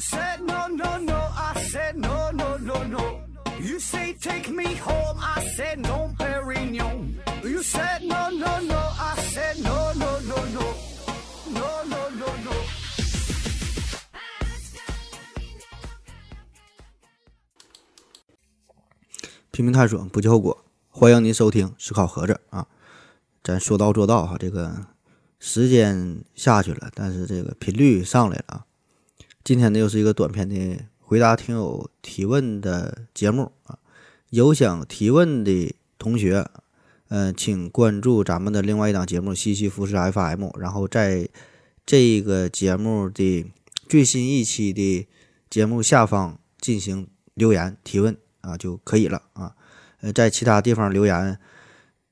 said no no no, I said no no no no. You say take me home, I said no, Perignon. You said no no no, I said no no no no, no no no no. 拼命探索，不计后果。欢迎您收听《思考盒子》啊，咱说到做到哈。这个时间下去了，但是这个频率上来了啊。今天呢，又是一个短片的回答听友提问的节目啊。有想提问的同学，嗯，请关注咱们的另外一档节目《西西服饰 FM》，然后在这个节目的最新一期的节目下方进行留言提问啊就可以了啊。呃，在其他地方留言，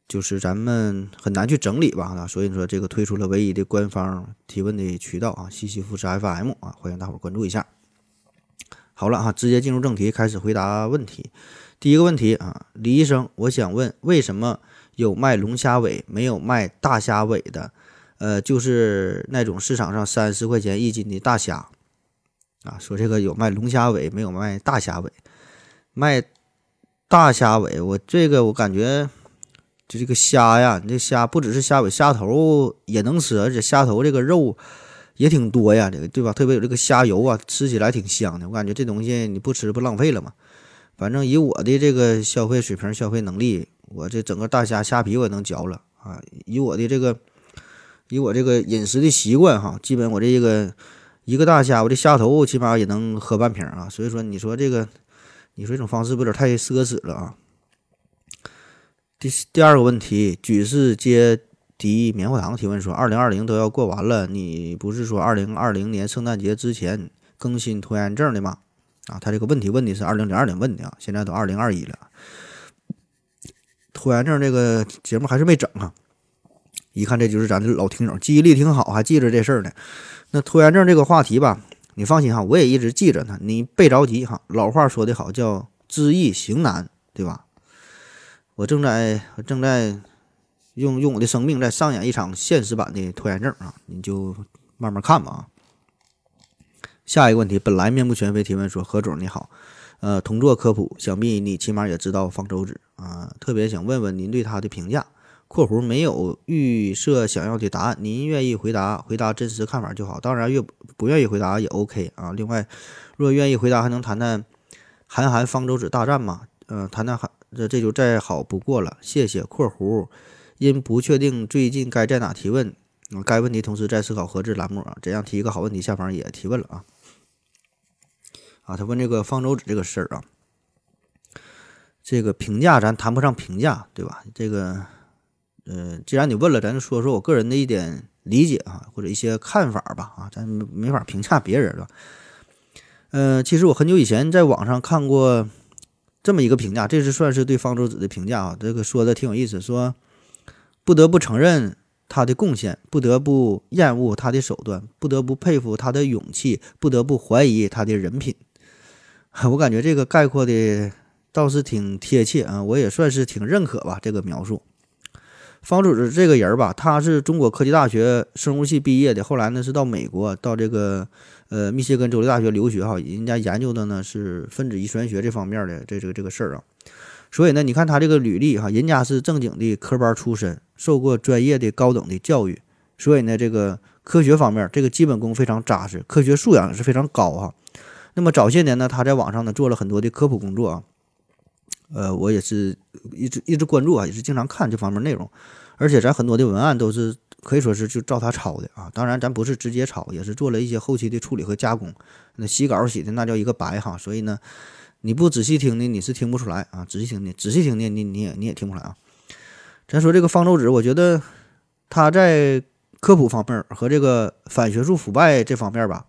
就是咱们很难去整理吧，啊，所以说这个推出了唯一的官方提问的渠道啊，西西弗斯 FM 啊，欢迎大伙儿关注一下。好了哈，直接进入正题，开始回答问题。第一个问题啊，李医生，我想问，为什么有卖龙虾尾没有卖大虾尾的？呃，就是那种市场上三十块钱一斤的大虾啊，说这个有卖龙虾尾没有卖大虾尾，卖。大虾尾，我这个我感觉，就这个虾呀，你这虾不只是虾尾，虾头也能吃，而且虾头这个肉也挺多呀，这个对吧？特别有这个虾油啊，吃起来挺香的。我感觉这东西你不吃不浪费了嘛。反正以我的这个消费水平、消费能力，我这整个大虾虾皮我也能嚼了啊。以我的这个，以我这个饮食的习惯哈，基本我这个一个大虾，我这虾头起码也能喝半瓶啊。所以说，你说这个。你说这种方式不有点太奢侈了啊？第第二个问题，举世皆敌棉花糖提问说：二零二零都要过完了，你不是说二零二零年圣诞节之前更新拖延症的吗？啊，他这个问题问的是二零零二年问的啊，现在都二零二一了，拖延症这个节目还是没整啊？一看这就是咱的老听友，记忆力挺好，还记着这事儿呢。那拖延症这个话题吧。你放心哈，我也一直记着呢。你别着急哈，老话说得好，叫知易行难，对吧？我正在我正在用用我的生命在上演一场现实版的拖延症啊，你就慢慢看吧啊。下一个问题，本来面目全非提问说何总你好，呃，同做科普，想必你起码也知道方舟子啊，特别想问问您对他的评价。括弧没有预设想要的答案，您愿意回答回答真实看法就好。当然，越不愿意回答也 OK 啊。另外，若愿意回答，还能谈谈韩寒方舟子大战吗？呃，谈谈韩这这就再好不过了。谢谢。括弧因不确定最近该在哪提问，该问题同时在思考何志栏目啊。怎样提一个好问题？下方也提问了啊。啊，他问这个方舟子这个事儿啊，这个评价咱谈不上评价，对吧？这个。呃，既然你问了，咱就说说我个人的一点理解啊，或者一些看法吧啊，咱没没法评价别人了。嗯？其实我很久以前在网上看过这么一个评价，这是算是对方舟子的评价啊，这个说的挺有意思，说不得不承认他的贡献，不得不厌恶他的手段，不得不佩服他的勇气，不得不怀疑他的人品。我感觉这个概括的倒是挺贴切啊，我也算是挺认可吧这个描述。方舟子这个人吧，他是中国科技大学生物系毕业的，后来呢是到美国，到这个呃密歇根州立大学留学哈，人家研究的呢是分子遗传学这方面的这这个这个事儿啊。所以呢，你看他这个履历哈，人家是正经的科班出身，受过专业的高等的教育，所以呢，这个科学方面这个基本功非常扎实，科学素养也是非常高哈。那么早些年呢，他在网上呢做了很多的科普工作啊。呃，我也是一直一直关注啊，也是经常看这方面内容，而且咱很多的文案都是可以说是就照他抄的啊。当然，咱不是直接抄，也是做了一些后期的处理和加工。那洗稿洗的那叫一个白哈，所以呢，你不仔细听呢，你是听不出来啊。仔细听呢，仔细听呢，你你也你也听不出来啊。咱说这个方舟子，我觉得他在科普方面和这个反学术腐败这方面吧，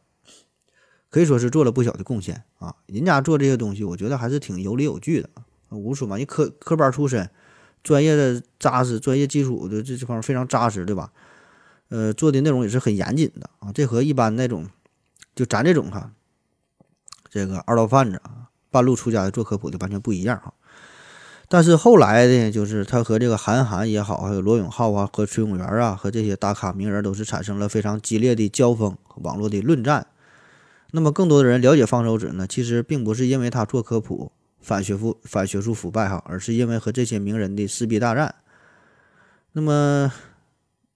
可以说是做了不小的贡献啊。人家做这些东西，我觉得还是挺有理有据的。无说嘛，你科科班出身，专业的扎实，专业基础的这这方面非常扎实，对吧？呃，做的内容也是很严谨的啊。这和一般那种，就咱这种哈，这个二道贩子啊，半路出家的做科普的完全不一样哈。但是后来呢，就是他和这个韩寒也好，还有罗永浩啊，和崔永元啊，和这些大咖名人都是产生了非常激烈的交锋，网络的论战。那么更多的人了解方舟子呢，其实并不是因为他做科普反学腐反学术腐败哈，而是因为和这些名人的撕逼大战。那么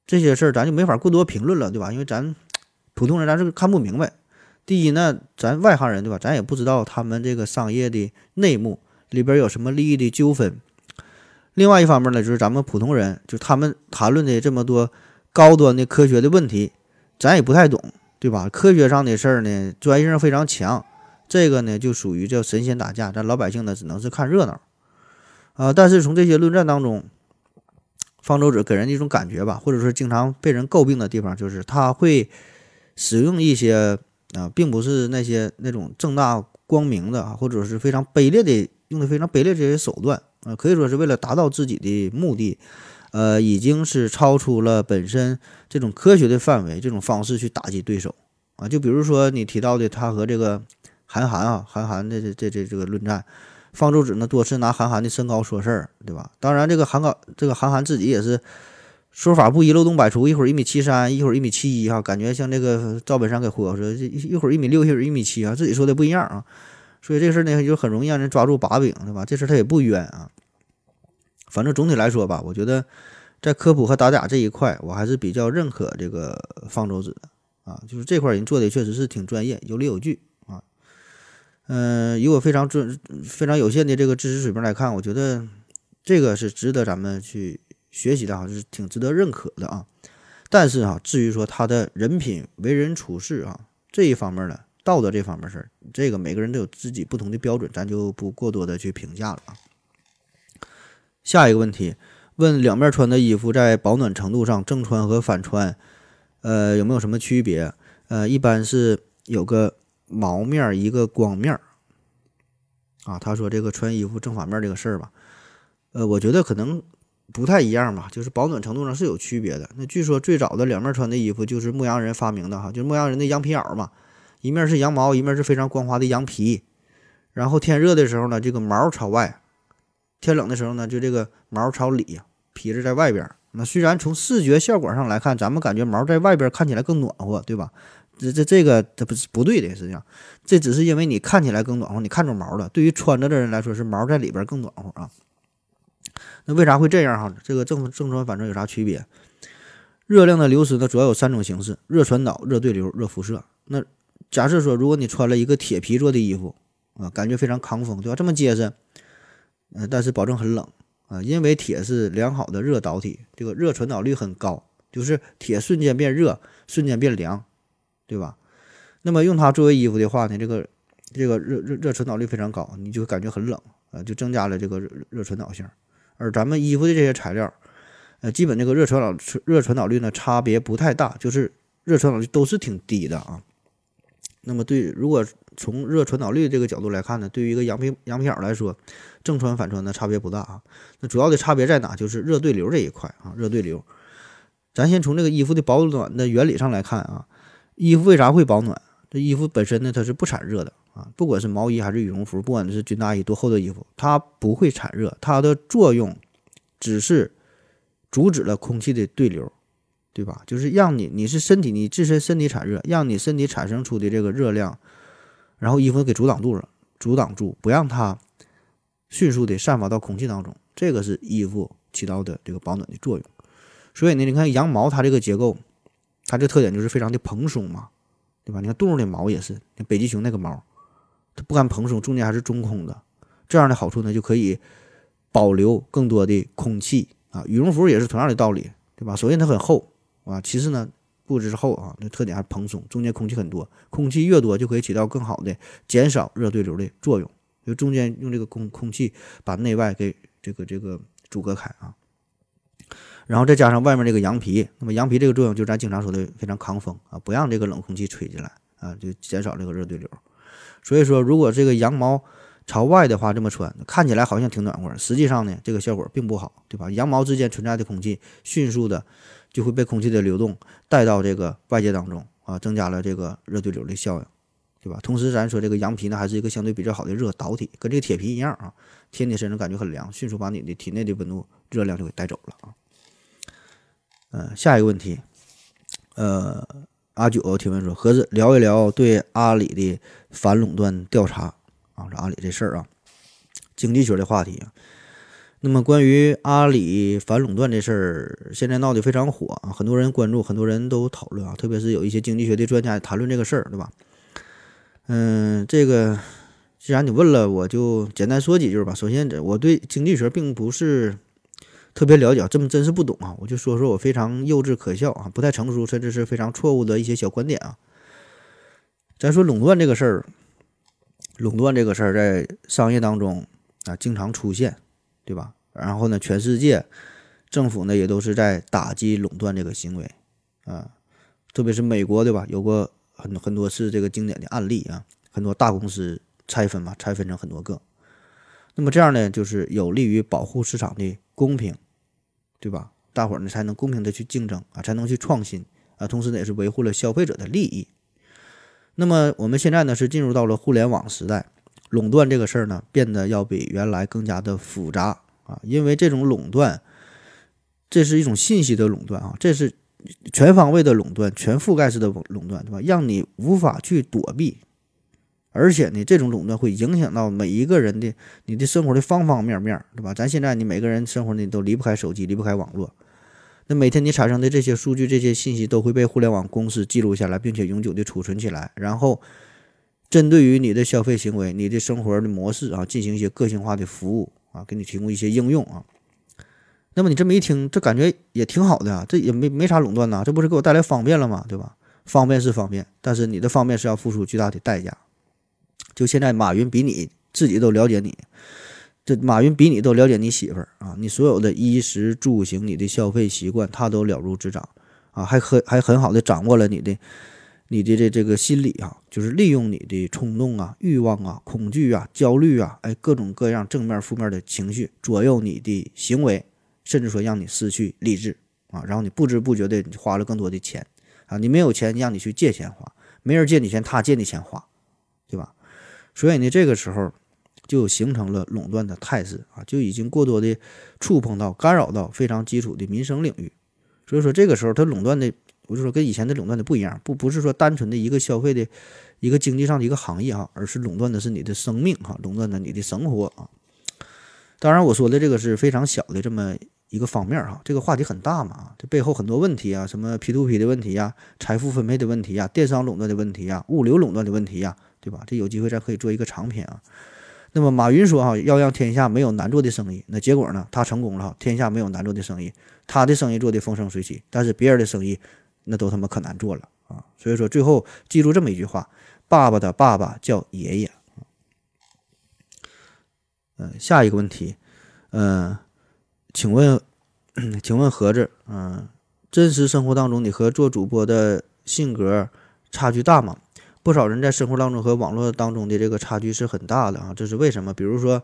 这些事儿咱就没法过多评论了，对吧？因为咱普通人咱是看不明白。第一呢，咱外行人对吧？咱也不知道他们这个商业的内幕里边有什么利益的纠纷。另外一方面呢，就是咱们普通人，就他们谈论的这么多高端的科学的问题，咱也不太懂，对吧？科学上的事儿呢，专业性非常强，这个呢就属于叫神仙打架，咱老百姓呢只能是看热闹啊。但是从这些论战当中，方舟子给人一种感觉吧，或者说经常被人诟病的地方，就是他会使用一些。啊，并不是那些那种正大光明的啊，或者是非常卑劣的，用的非常卑劣这些手段啊，可以说是为了达到自己的目的，呃，已经是超出了本身这种科学的范围，这种方式去打击对手啊。就比如说你提到的他和这个韩寒啊，韩寒的这这这这个论战，方舟子呢多次拿韩寒的身高说事儿，对吧？当然，这个韩高这个韩寒自己也是。说法不一，漏洞百出。一会儿一米七三，一会儿一米七一，哈，感觉像这个赵本山给忽悠说，这一会儿一米六，一会儿一米七啊，自己说的不一样啊。所以这事儿呢，就很容易让人抓住把柄，对吧？这事儿他也不冤啊。反正总体来说吧，我觉得在科普和打假这一块，我还是比较认可这个方舟子的啊，就是这块人做的确实是挺专业，有理有据嗯，以我非常准、非常有限的这个知识水平来看，我觉得这个是值得咱们去。学习的哈是挺值得认可的啊，但是哈，至于说他的人品、为人处事啊这一方面呢，道德这方面事儿，这个每个人都有自己不同的标准，咱就不过多的去评价了啊。下一个问题，问两面穿的衣服在保暖程度上，正穿和反穿，呃，有没有什么区别？呃，一般是有个毛面一个光面啊。他说这个穿衣服正反面这个事儿吧，呃，我觉得可能。不太一样吧，就是保暖程度上是有区别的。那据说最早的两面穿的衣服就是牧羊人发明的哈，就是牧羊人的羊皮袄嘛，一面是羊毛，一面是非常光滑的羊皮。然后天热的时候呢，这个毛朝外；天冷的时候呢，就这个毛朝里，皮子在外边。那虽然从视觉效果上来看，咱们感觉毛在外边看起来更暖和，对吧？这这这个这不是不对的，实际上这只是因为你看起来更暖和，你看着毛了。对于穿着的人来说，是毛在里边更暖和啊。那为啥会这样哈？这个正正穿反穿有啥区别？热量的流失呢，主要有三种形式：热传导、热对流、热辐射。那假设说，如果你穿了一个铁皮做的衣服啊，感觉非常抗风，对吧？这么结实，嗯，但是保证很冷啊，因为铁是良好的热导体，这个热传导率很高，就是铁瞬间变热，瞬间变凉，对吧？那么用它作为衣服的话呢，这个这个热热热传导率非常高，你就感觉很冷啊，就增加了这个热热传导性。而咱们衣服的这些材料，呃，基本这个热传导热传导率呢差别不太大，就是热传导率都是挺低的啊。那么对，如果从热传导率这个角度来看呢，对于一个羊皮羊皮袄来说，正穿反穿呢差别不大啊。那主要的差别在哪？就是热对流这一块啊，热对流。咱先从这个衣服的保暖的原理上来看啊，衣服为啥会保暖？这衣服本身呢它是不产热的。啊，不管是毛衣还是羽绒服，不管是军大衣多厚的衣服，它不会产热，它的作用只是阻止了空气的对流，对吧？就是让你你是身体你自身身体产热，让你身体产生出的这个热量，然后衣服给阻挡住了，阻挡住不让它迅速的散发到空气当中，这个是衣服起到的这个保暖的作用。所以呢，你看羊毛它这个结构，它这特点就是非常的蓬松嘛，对吧？你看动物的毛也是，北极熊那个毛。它不敢蓬松，中间还是中空的，这样的好处呢，就可以保留更多的空气啊。羽绒服也是同样的道理，对吧？首先它很厚啊，其次呢，不只是厚啊，那特点还是蓬松，中间空气很多，空气越多就可以起到更好的减少热对流的作用，就中间用这个空空气把内外给这个这个阻隔开啊。然后再加上外面这个羊皮，那么羊皮这个作用就是咱经常说的非常抗风啊，不让这个冷空气吹进来啊，就减少这个热对流。所以说，如果这个羊毛朝外的话，这么穿看起来好像挺暖和，实际上呢，这个效果并不好，对吧？羊毛之间存在的空气迅速的就会被空气的流动带到这个外界当中啊，增加了这个热对流的效应，对吧？同时，咱说这个羊皮呢，还是一个相对比较好的热导体，跟这个铁皮一样啊，贴你身上感觉很凉，迅速把你的体内的温度、热量就给带走了啊。嗯，下一个问题，呃。阿九提问说：“盒子聊一聊对阿里的反垄断调查啊，这阿里这事儿啊，经济学的话题。那么关于阿里反垄断这事儿，现在闹得非常火啊，很多人关注，很多人都讨论啊，特别是有一些经济学的专家谈论这个事儿，对吧？嗯，这个既然你问了，我就简单说几句吧。首先，我对经济学并不是。特别了解，这么真是不懂啊！我就说说我非常幼稚可笑啊，不太成熟，甚至是非常错误的一些小观点啊。咱说垄断这个事儿，垄断这个事儿在商业当中啊经常出现，对吧？然后呢，全世界政府呢也都是在打击垄断这个行为啊，特别是美国，对吧？有过很很多次这个经典的案例啊，很多大公司拆分嘛，拆分成很多个，那么这样呢，就是有利于保护市场的公平。对吧？大伙儿呢才能公平的去竞争啊，才能去创新啊，同时呢也是维护了消费者的利益。那么我们现在呢是进入到了互联网时代，垄断这个事儿呢变得要比原来更加的复杂啊，因为这种垄断，这是一种信息的垄断啊，这是全方位的垄断，全覆盖式的垄断，对吧？让你无法去躲避。而且呢，这种垄断会影响到每一个人的你的生活的方方面面，对吧？咱现在你每个人生活呢都离不开手机，离不开网络。那每天你产生的这些数据、这些信息都会被互联网公司记录下来，并且永久的储存起来，然后针对于你的消费行为、你的生活的模式啊，进行一些个性化的服务啊，给你提供一些应用啊。那么你这么一听，这感觉也挺好的啊，这也没没啥垄断呐，这不是给我带来方便了吗？对吧？方便是方便，但是你的方便是要付出巨大的代价。就现在，马云比你自己都了解你，这马云比你都了解你媳妇儿啊！你所有的衣食住行，你的消费习惯，他都了如指掌啊！还很还很好的掌握了你的你的这这个心理啊，就是利用你的冲动啊、欲望啊、恐惧啊、焦虑啊，哎，各种各样正面负面的情绪左右你的行为，甚至说让你失去理智啊！然后你不知不觉的花了更多的钱啊！你没有钱，让你去借钱花；没人借你钱，他借你钱花，所以呢，这个时候就形成了垄断的态势啊，就已经过多的触碰到、干扰到非常基础的民生领域。所以说，这个时候它垄断的，我就说跟以前的垄断的不一样，不不是说单纯的一个消费的一个经济上的一个行业哈，而是垄断的是你的生命哈，垄断的你的生活啊。当然，我说的这个是非常小的这么一个方面哈，这个话题很大嘛，这背后很多问题啊，什么 P to P 的问题呀，财富分配的问题呀，电商垄断的问题呀，物流垄断的问题呀。对吧？这有机会咱可以做一个长篇啊。那么马云说哈，要让天下没有难做的生意。那结果呢？他成功了，天下没有难做的生意，他的生意做的风生水起。但是别人的生意那都他妈可难做了啊。所以说最后记住这么一句话：爸爸的爸爸叫爷爷。嗯，下一个问题，嗯，请问，请问盒子，嗯，真实生活当中你和做主播的性格差距大吗？不少人在生活当中和网络当中的这个差距是很大的啊，这是为什么？比如说，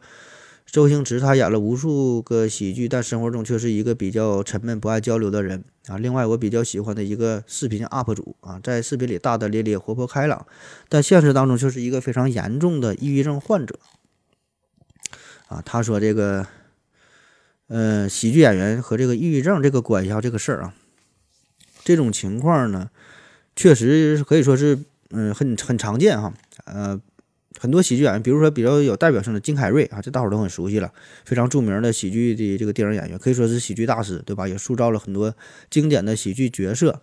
周星驰他演了无数个喜剧，但生活中却是一个比较沉闷、不爱交流的人啊。另外，我比较喜欢的一个视频 UP 主啊，在视频里大大咧咧、活泼开朗，但现实当中却是一个非常严重的抑郁症患者啊。他说这个，呃，喜剧演员和这个抑郁症这个关系啊，这个事儿啊，这种情况呢，确实可以说是。嗯，很很常见哈，呃，很多喜剧演员，比如说比较有代表性的金凯瑞啊，这大伙儿都很熟悉了，非常著名的喜剧的这个电影演员，可以说是喜剧大师，对吧？也塑造了很多经典的喜剧角色。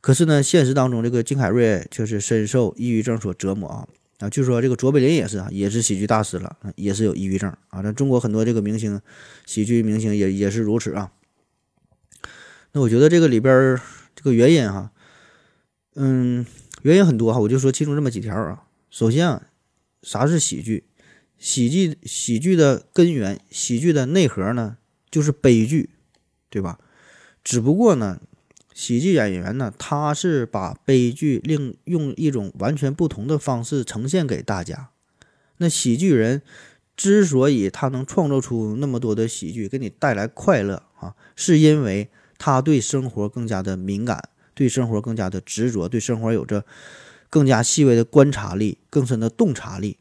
可是呢，现实当中这个金凯瑞却是深受抑郁症所折磨啊啊！据说这个卓别林也是啊，也是喜剧大师了，也是有抑郁症啊。那中国很多这个明星，喜剧明星也也是如此啊。那我觉得这个里边这个原因哈，嗯。原因很多哈，我就说其中这么几条啊。首先啊，啥是喜剧？喜剧喜剧的根源，喜剧的内核呢，就是悲剧，对吧？只不过呢，喜剧演员呢，他是把悲剧另用一种完全不同的方式呈现给大家。那喜剧人之所以他能创造出那么多的喜剧，给你带来快乐啊，是因为他对生活更加的敏感。对生活更加的执着，对生活有着更加细微的观察力、更深的洞察力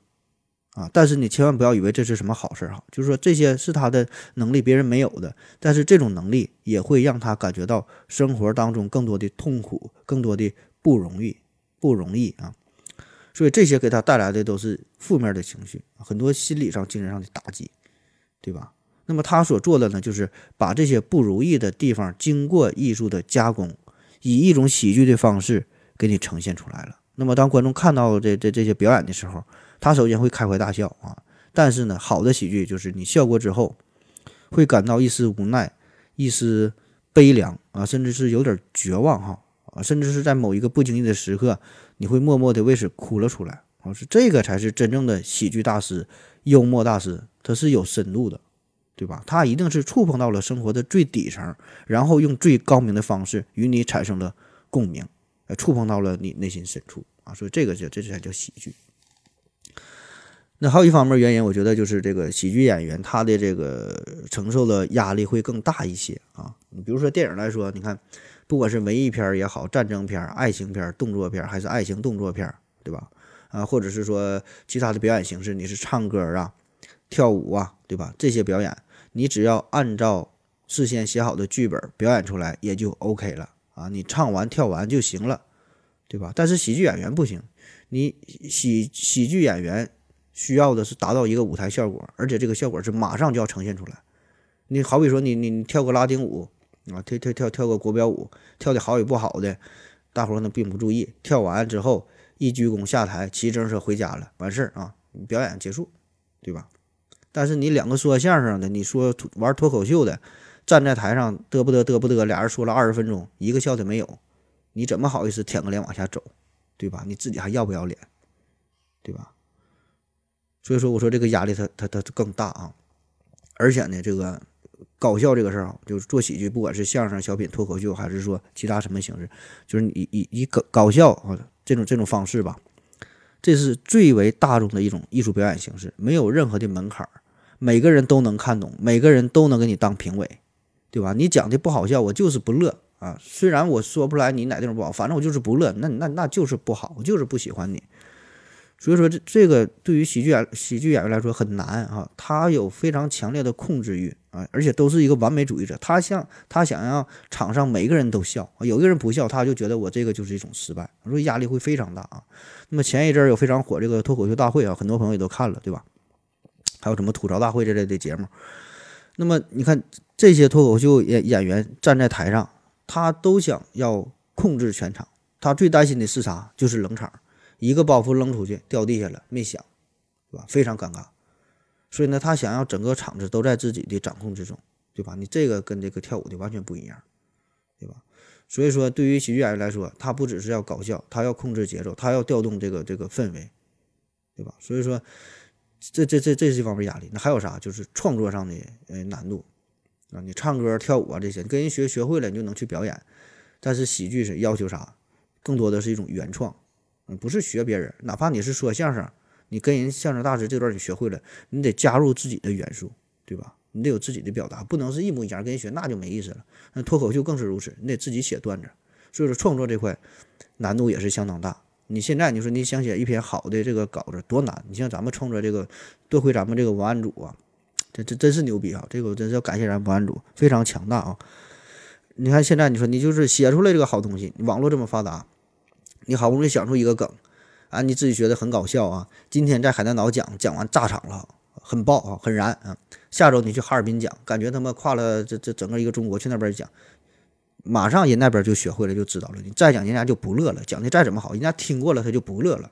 啊！但是你千万不要以为这是什么好事儿哈，就是说这些是他的能力，别人没有的。但是这种能力也会让他感觉到生活当中更多的痛苦、更多的不容易，不容易啊。所以这些给他带来的都是负面的情绪，很多心理上、精神上的打击，对吧？那么他所做的呢，就是把这些不如意的地方经过艺术的加工，以一种喜剧的方式给你呈现出来了。那么当观众看到这这这些表演的时候，他首先会开怀大笑啊。但是呢，好的喜剧就是你笑过之后，会感到一丝无奈、一丝悲凉啊，甚至是有点绝望哈啊，甚至是在某一个不经意的时刻。你会默默的为此哭了出来，啊，是这个才是真正的喜剧大师、幽默大师，他是有深度的，对吧？他一定是触碰到了生活的最底层，然后用最高明的方式与你产生了共鸣，呃，触碰到了你内心深处啊，所以这个叫这才叫喜剧。那还有一方面原因，我觉得就是这个喜剧演员他的这个承受的压力会更大一些啊。你比如说电影来说，你看。不管是文艺片也好，战争片、爱情片、动作片，还是爱情动作片，对吧？啊，或者是说其他的表演形式，你是唱歌啊、跳舞啊，对吧？这些表演，你只要按照事先写好的剧本表演出来，也就 OK 了啊。你唱完跳完就行了，对吧？但是喜剧演员不行，你喜喜剧演员需要的是达到一个舞台效果，而且这个效果是马上就要呈现出来。你好比说，你你你跳个拉丁舞。啊，跳跳跳跳个国标舞，跳的好与不好的，大伙儿呢并不注意。跳完之后一鞠躬下台，骑自行车回家了，完事儿啊，表演结束，对吧？但是你两个说相声的，你说玩脱口秀的，站在台上嘚不嘚嘚不嘚，俩人说了二十分钟，一个笑的没有，你怎么好意思舔个脸往下走，对吧？你自己还要不要脸，对吧？所以说，我说这个压力它它它更大啊，而且呢，这个。搞笑这个事儿啊，就是做喜剧，不管是相声、小品、脱口秀，还是说其他什么形式，就是以以以搞搞笑啊这种这种方式吧，这是最为大众的一种艺术表演形式，没有任何的门槛儿，每个人都能看懂，每个人都能给你当评委，对吧？你讲的不好笑，我就是不乐啊。虽然我说不出来你哪地方不好，反正我就是不乐，那那那就是不好，我就是不喜欢你。所以说这这个对于喜剧演喜剧演员来说很难啊，他有非常强烈的控制欲啊，而且都是一个完美主义者。他想他想让场上每个人都笑，有一个人不笑，他就觉得我这个就是一种失败，所以压力会非常大啊。那么前一阵儿有非常火这个脱口秀大会啊，很多朋友也都看了，对吧？还有什么吐槽大会这类的节目。那么你看这些脱口秀演演员站在台上，他都想要控制全场，他最担心的是啥？就是冷场。一个包袱扔出去掉地下了，没响，是吧？非常尴尬。所以呢，他想要整个场子都在自己的掌控之中，对吧？你这个跟这个跳舞的完全不一样，对吧？所以说，对于喜剧演员来说，他不只是要搞笑，他要控制节奏，他要调动这个这个氛围，对吧？所以说，这这这这是一方面压力。那还有啥？就是创作上的呃难度啊。你唱歌、跳舞啊这些，跟人学学会了，你就能去表演。但是喜剧是要求啥？更多的是一种原创。嗯，不是学别人，哪怕你是说相声，你跟人相声大师这段你学会了，你得加入自己的元素，对吧？你得有自己的表达，不能是一模一样跟人学，那就没意思了。那脱口秀更是如此，你得自己写段子，所以说创作这块难度也是相当大。你现在你说你想写一篇好的这个稿子多难？你像咱们创作这个，多亏咱们这个文案组啊，这这真是牛逼啊！这个真是要感谢咱文案组，非常强大啊！你看现在你说你就是写出来这个好东西，网络这么发达。你好不容易想出一个梗，啊，你自己觉得很搞笑啊。今天在海南岛讲讲完炸场了，很爆啊，很燃啊。下周你去哈尔滨讲，感觉他妈跨了这这整个一个中国去那边讲，马上人那边就学会了，就知道了。你再讲人家就不乐了，讲的再怎么好，人家听过了他就不乐了，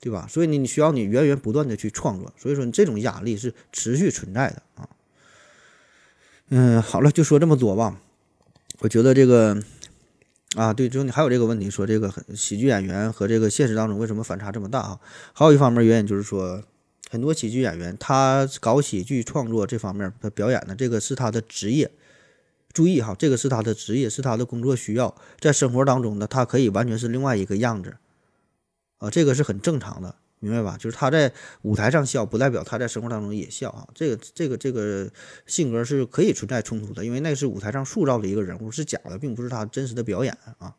对吧？所以你你需要你源源不断的去创作，所以说你这种压力是持续存在的啊。嗯，好了，就说这么多吧。我觉得这个。啊，对，就你还有这个问题，说这个喜剧演员和这个现实当中为什么反差这么大啊？还有一方面原因就是说，很多喜剧演员他搞喜剧创作这方面，他表演的这个是他的职业。注意哈，这个是他的职业，是他的工作需要，在生活当中呢，他可以完全是另外一个样子，啊，这个是很正常的。明白吧？就是他在舞台上笑，不代表他在生活当中也笑啊。这个、这个、这个性格是可以存在冲突的，因为那是舞台上塑造的一个人物，是假的，并不是他真实的表演啊。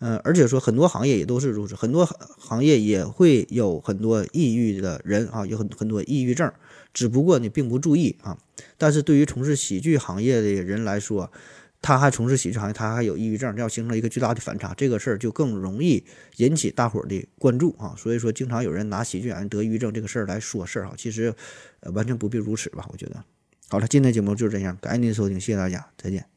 嗯，而且说很多行业也都是如此，很多行业也会有很多抑郁的人啊，有很很多抑郁症，只不过你并不注意啊。但是对于从事喜剧行业的人来说，他还从事喜剧行业，他还有抑郁症，这要形成一个巨大的反差，这个事儿就更容易引起大伙儿的关注啊。所以说，经常有人拿喜剧演员得抑郁症这个事儿来说事儿哈，其实完全不必如此吧？我觉得。好了，今天节目就是这样，感谢您的收听，谢谢大家，再见。